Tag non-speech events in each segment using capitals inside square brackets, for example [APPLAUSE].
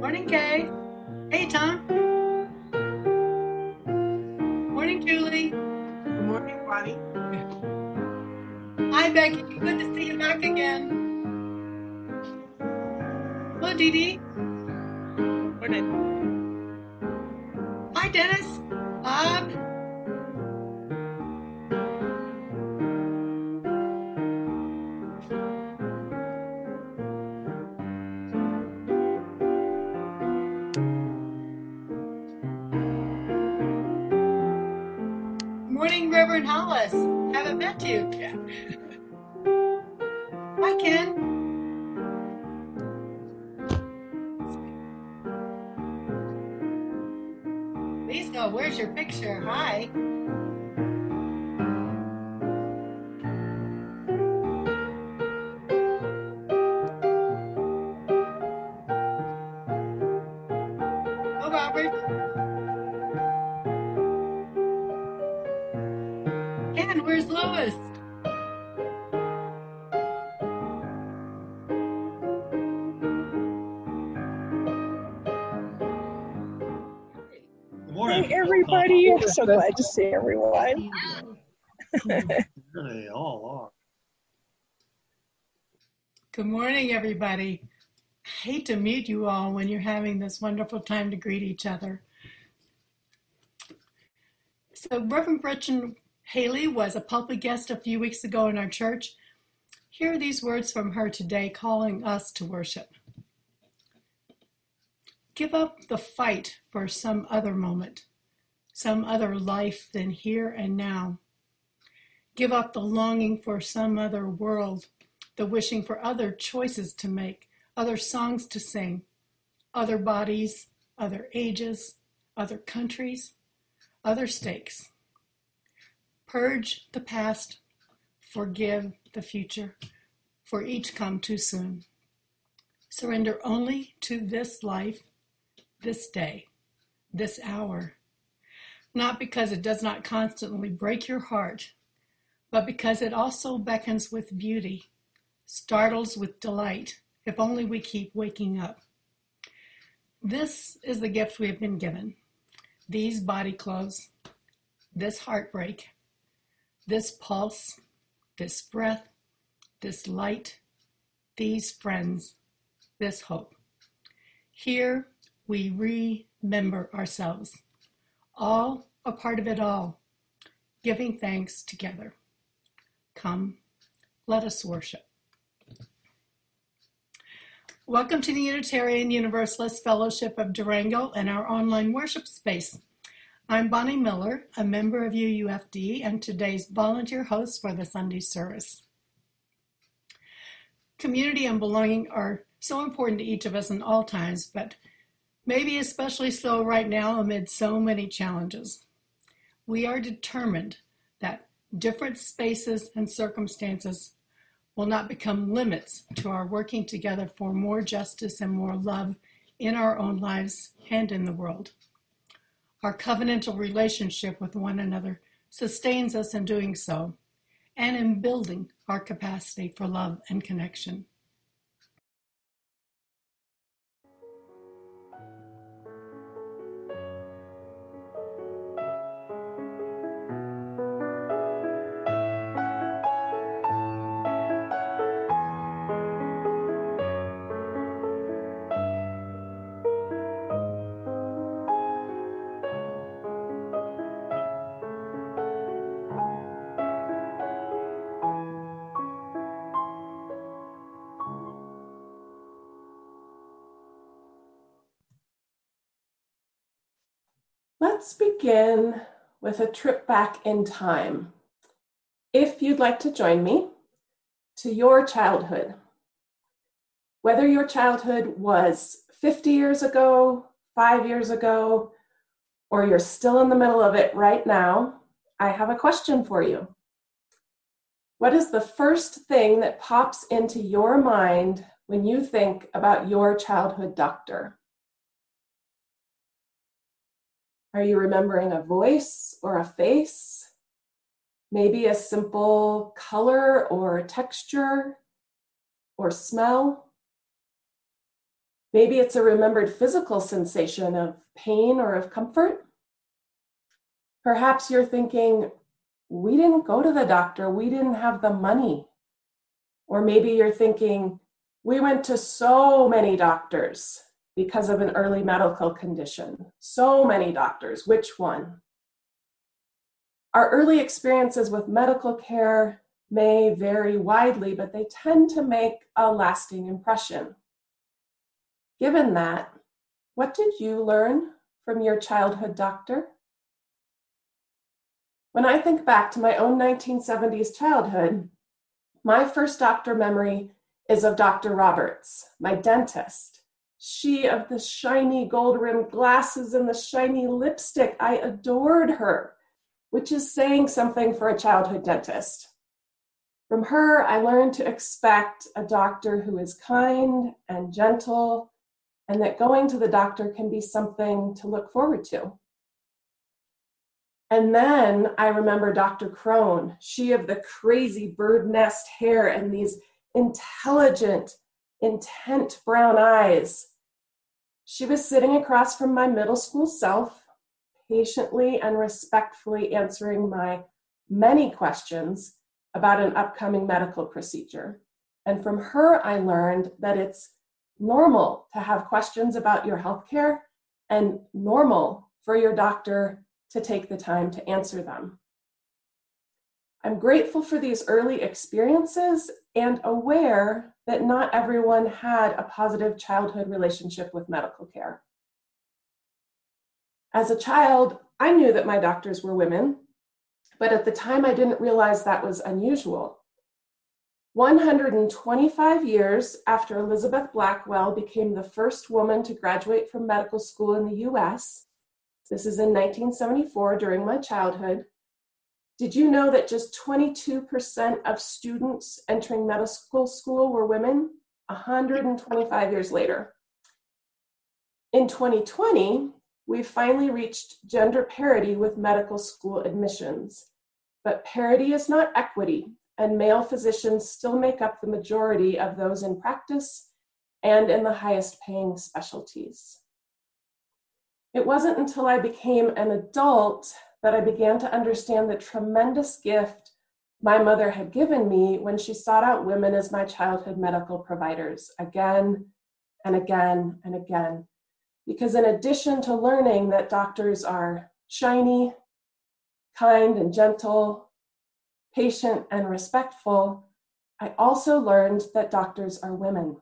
Morning, Kay. Hey, Tom. Hello, Dee Dee. Morning. Hi, Dennis. Bob. Morning, Reverend Hollis. Haven't met you [LAUGHS] Robert. Ken, where's Lois? Good morning. Hey everybody, uh, I'm so glad to see everyone. They all are. Good morning, everybody. Hate to mute you all when you're having this wonderful time to greet each other. So, Reverend Gretchen Haley was a public guest a few weeks ago in our church. Hear these words from her today, calling us to worship. Give up the fight for some other moment, some other life than here and now. Give up the longing for some other world, the wishing for other choices to make, other songs to sing, other bodies, other ages, other countries, other stakes. Purge the past, forgive the future, for each come too soon. Surrender only to this life, this day, this hour, not because it does not constantly break your heart, but because it also beckons with beauty, startles with delight, if only we keep waking up. This is the gift we have been given these body clothes, this heartbreak, this pulse, this breath, this light, these friends, this hope. Here we remember ourselves, all a part of it all, giving thanks together. Come, let us worship. Welcome to the Unitarian Universalist Fellowship of Durango and our online worship space. I'm Bonnie Miller, a member of UUFD and today's volunteer host for the Sunday service. Community and belonging are so important to each of us in all times, but maybe especially so right now amid so many challenges. We are determined that different spaces and circumstances will not become limits to our working together for more justice and more love in our own lives and in the world. Our covenantal relationship with one another sustains us in doing so and in building our capacity for love and connection. Let's begin with a trip back in time. If you'd like to join me to your childhood, whether your childhood was 50 years ago, five years ago, or you're still in the middle of it right now, I have a question for you. What is the first thing that pops into your mind when you think about your childhood doctor? Are you remembering a voice or a face? Maybe a simple color or texture or smell? Maybe it's a remembered physical sensation of pain or of comfort. Perhaps you're thinking, we didn't go to the doctor, we didn't have the money. Or maybe you're thinking, we went to so many doctors because of an early medical condition. So many doctors, which one? Our early experiences with medical care may vary widely, but they tend to make a lasting impression. Given that, what did you learn from your childhood doctor? When I think back to my own 1970s childhood, my first doctor memory is of Dr. Roberts, my dentist. She of the shiny gold rimmed glasses and the shiny lipstick. I adored her, which is saying something for a childhood dentist. From her, I learned to expect a doctor who is kind and gentle, and that going to the doctor can be something to look forward to. And then I remember Dr. Crone, she of the crazy bird nest hair and these intelligent, intent brown eyes. She was sitting across from my middle school self, patiently and respectfully answering my many questions about an upcoming medical procedure. And from her, I learned that it's normal to have questions about your healthcare and normal for your doctor to take the time to answer them. I'm grateful for these early experiences and aware that not everyone had a positive childhood relationship with medical care. As a child, I knew that my doctors were women, but at the time I didn't realize that was unusual. 125 years after Elizabeth Blackwell became the first woman to graduate from medical school in the US, this is in 1974 during my childhood, did you know that just 22% of students entering medical school were women 125 years later? In 2020, we've finally reached gender parity with medical school admissions. But parity is not equity, and male physicians still make up the majority of those in practice and in the highest paying specialties. It wasn't until I became an adult that I began to understand the tremendous gift my mother had given me when she sought out women as my childhood medical providers again and again and again. Because in addition to learning that doctors are shiny, kind, and gentle, patient, and respectful, I also learned that doctors are women.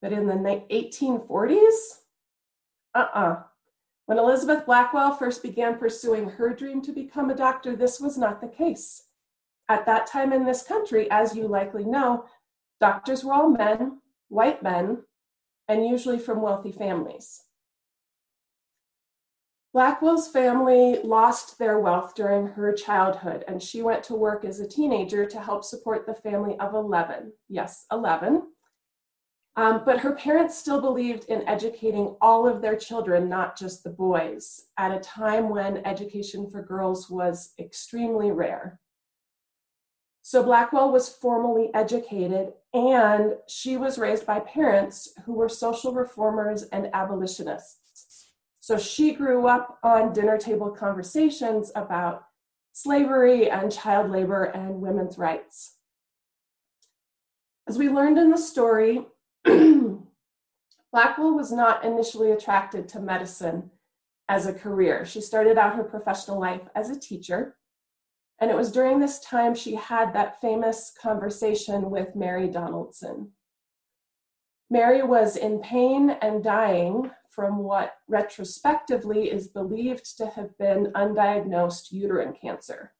But in the 1840s, uh uh-uh. uh when Elizabeth Blackwell first began pursuing her dream to become a doctor, this was not the case. At that time in this country, as you likely know, doctors were all men, white men, and usually from wealthy families. Blackwell's family lost their wealth during her childhood, and she went to work as a teenager to help support the family of 11. Yes, 11. Um, but her parents still believed in educating all of their children, not just the boys, at a time when education for girls was extremely rare. So Blackwell was formally educated, and she was raised by parents who were social reformers and abolitionists. So she grew up on dinner table conversations about slavery and child labor and women's rights. As we learned in the story, [CLEARS THROAT] Blackwell was not initially attracted to medicine as a career. She started out her professional life as a teacher. And it was during this time she had that famous conversation with Mary Donaldson. Mary was in pain and dying from what retrospectively is believed to have been undiagnosed uterine cancer.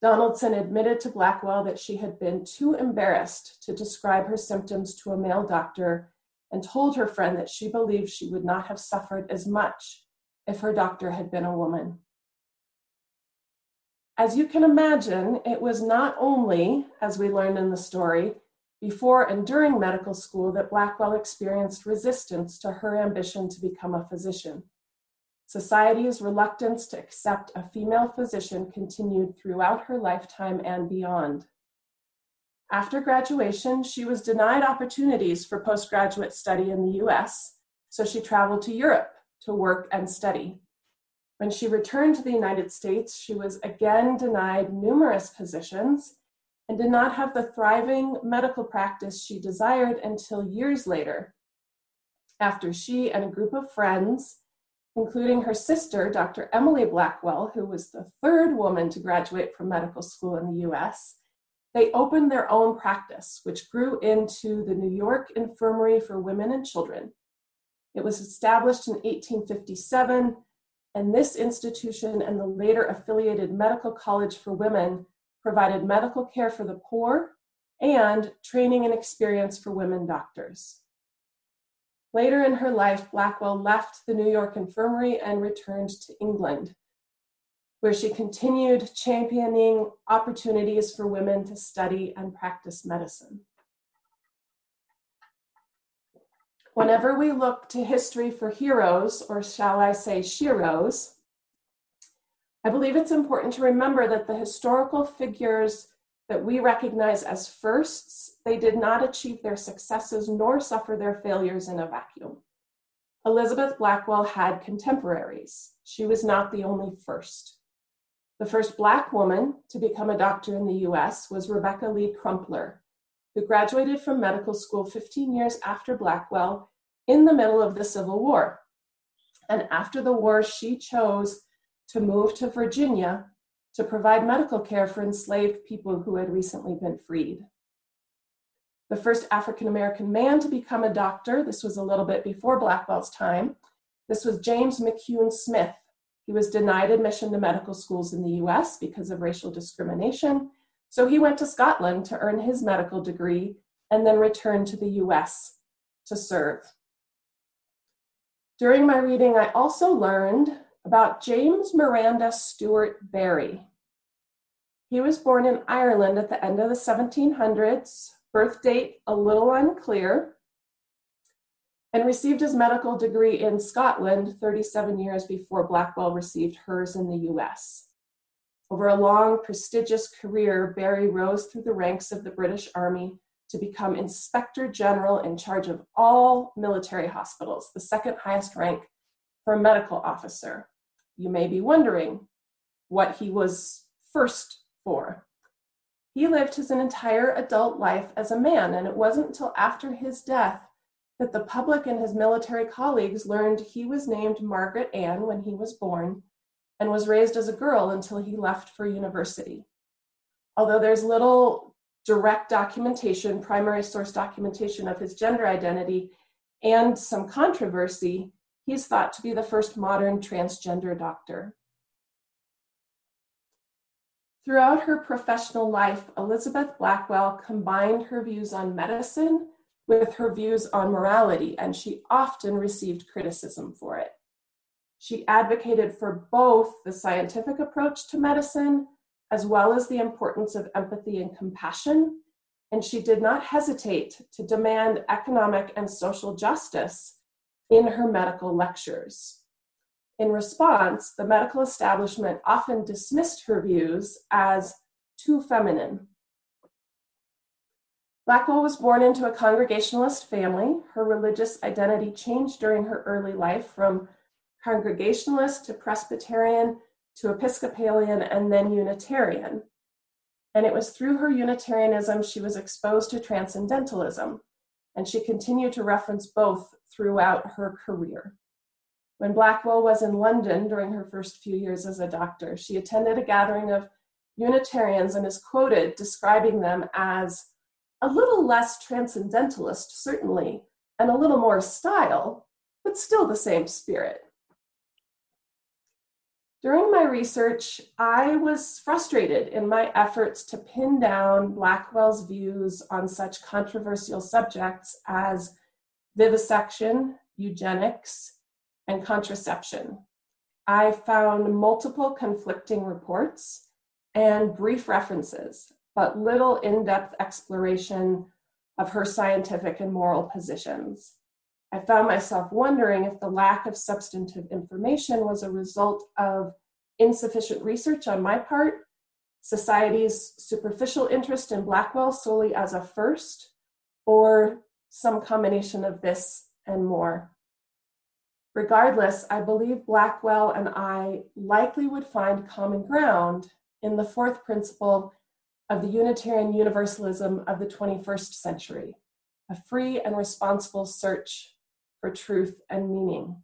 Donaldson admitted to Blackwell that she had been too embarrassed to describe her symptoms to a male doctor and told her friend that she believed she would not have suffered as much if her doctor had been a woman. As you can imagine, it was not only, as we learned in the story, before and during medical school that Blackwell experienced resistance to her ambition to become a physician. Society's reluctance to accept a female physician continued throughout her lifetime and beyond. After graduation, she was denied opportunities for postgraduate study in the US, so she traveled to Europe to work and study. When she returned to the United States, she was again denied numerous positions and did not have the thriving medical practice she desired until years later, after she and a group of friends including her sister, Dr. Emily Blackwell, who was the third woman to graduate from medical school in the US, they opened their own practice, which grew into the New York Infirmary for Women and Children. It was established in 1857, and this institution and the later affiliated Medical College for Women provided medical care for the poor and training and experience for women doctors. Later in her life, Blackwell left the New York Infirmary and returned to England, where she continued championing opportunities for women to study and practice medicine. Whenever we look to history for heroes, or shall I say, sheroes, I believe it's important to remember that the historical figures that we recognize as firsts, they did not achieve their successes nor suffer their failures in a vacuum. Elizabeth Blackwell had contemporaries. She was not the only first. The first Black woman to become a doctor in the US was Rebecca Lee Crumpler, who graduated from medical school 15 years after Blackwell in the middle of the Civil War. And after the war, she chose to move to Virginia to provide medical care for enslaved people who had recently been freed. The first African American man to become a doctor, this was a little bit before Blackwell's time, this was James McCune Smith. He was denied admission to medical schools in the US because of racial discrimination, so he went to Scotland to earn his medical degree and then returned to the US to serve. During my reading, I also learned about James Miranda Steuart Barry. He was born in Ireland at the end of the 1700s, birth date a little unclear, and received his medical degree in Scotland 37 years before Blackwell received hers in the US. Over a long, prestigious career, Barry rose through the ranks of the British Army to become Inspector General in charge of all military hospitals, the second highest rank for a medical officer. You may be wondering what he was first for. He lived his entire adult life as a man, and it wasn't until after his death that the public and his military colleagues learned he was named Margaret Ann when he was born and was raised as a girl until he left for university. Although there's little direct documentation, primary source documentation of his gender identity, and some controversy, he's thought to be the first modern transgender doctor. Throughout her professional life, Elizabeth Blackwell combined her views on medicine with her views on morality, and she often received criticism for it. She advocated for both the scientific approach to medicine as well as the importance of empathy and compassion, and she did not hesitate to demand economic and social justice in her medical lectures. In response, the medical establishment often dismissed her views as too feminine. Blackwell was born into a Congregationalist family. Her religious identity changed during her early life from Congregationalist to Presbyterian to Episcopalian and then Unitarian. And it was through her Unitarianism she was exposed to Transcendentalism, and she continued to reference both throughout her career. When Blackwell was in London during her first few years as a doctor, she attended a gathering of Unitarians and is quoted describing them as a little less transcendentalist, certainly, and a little more style, but still the same spirit. During my research, I was frustrated in my efforts to pin down Blackwell's views on such controversial subjects as vivisection, eugenics, and contraception. I found multiple conflicting reports and brief references, but little in depth exploration of her scientific and moral positions. I found myself wondering if the lack of substantive information was a result of insufficient research on my part, society's superficial interest in Blackwell solely as a first, or some combination of this and more. Regardless, I believe Blackwell and I likely would find common ground in the fourth principle of the Unitarian Universalism of the 21st century a free and responsible search for truth and meaning.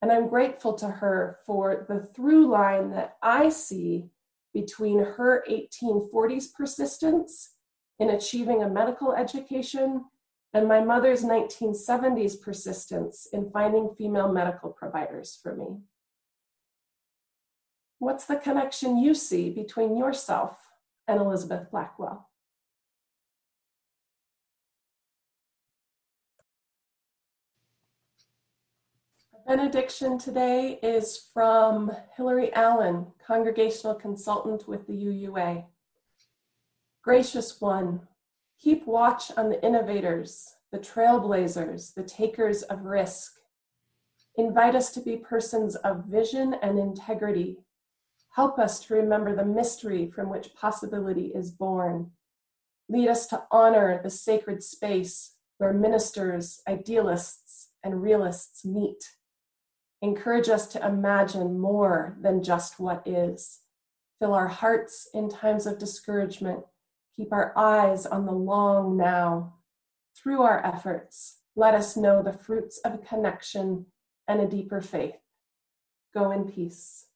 And I'm grateful to her for the through line that I see between her 1840s persistence in achieving a medical education and my mother's 1970s persistence in finding female medical providers for me. What's the connection you see between yourself and Elizabeth Blackwell? Benediction today is from Hilary Allen, Congregational Consultant with the UUA. Gracious One, keep watch on the innovators, the trailblazers, the takers of risk. Invite us to be persons of vision and integrity. Help us to remember the mystery from which possibility is born. Lead us to honor the sacred space where ministers, idealists, and realists meet Encourage us to imagine more than just what is. Fill our hearts in times of discouragement. Keep our eyes on the long now. Through our efforts, let us know the fruits of a connection and a deeper faith. Go in peace.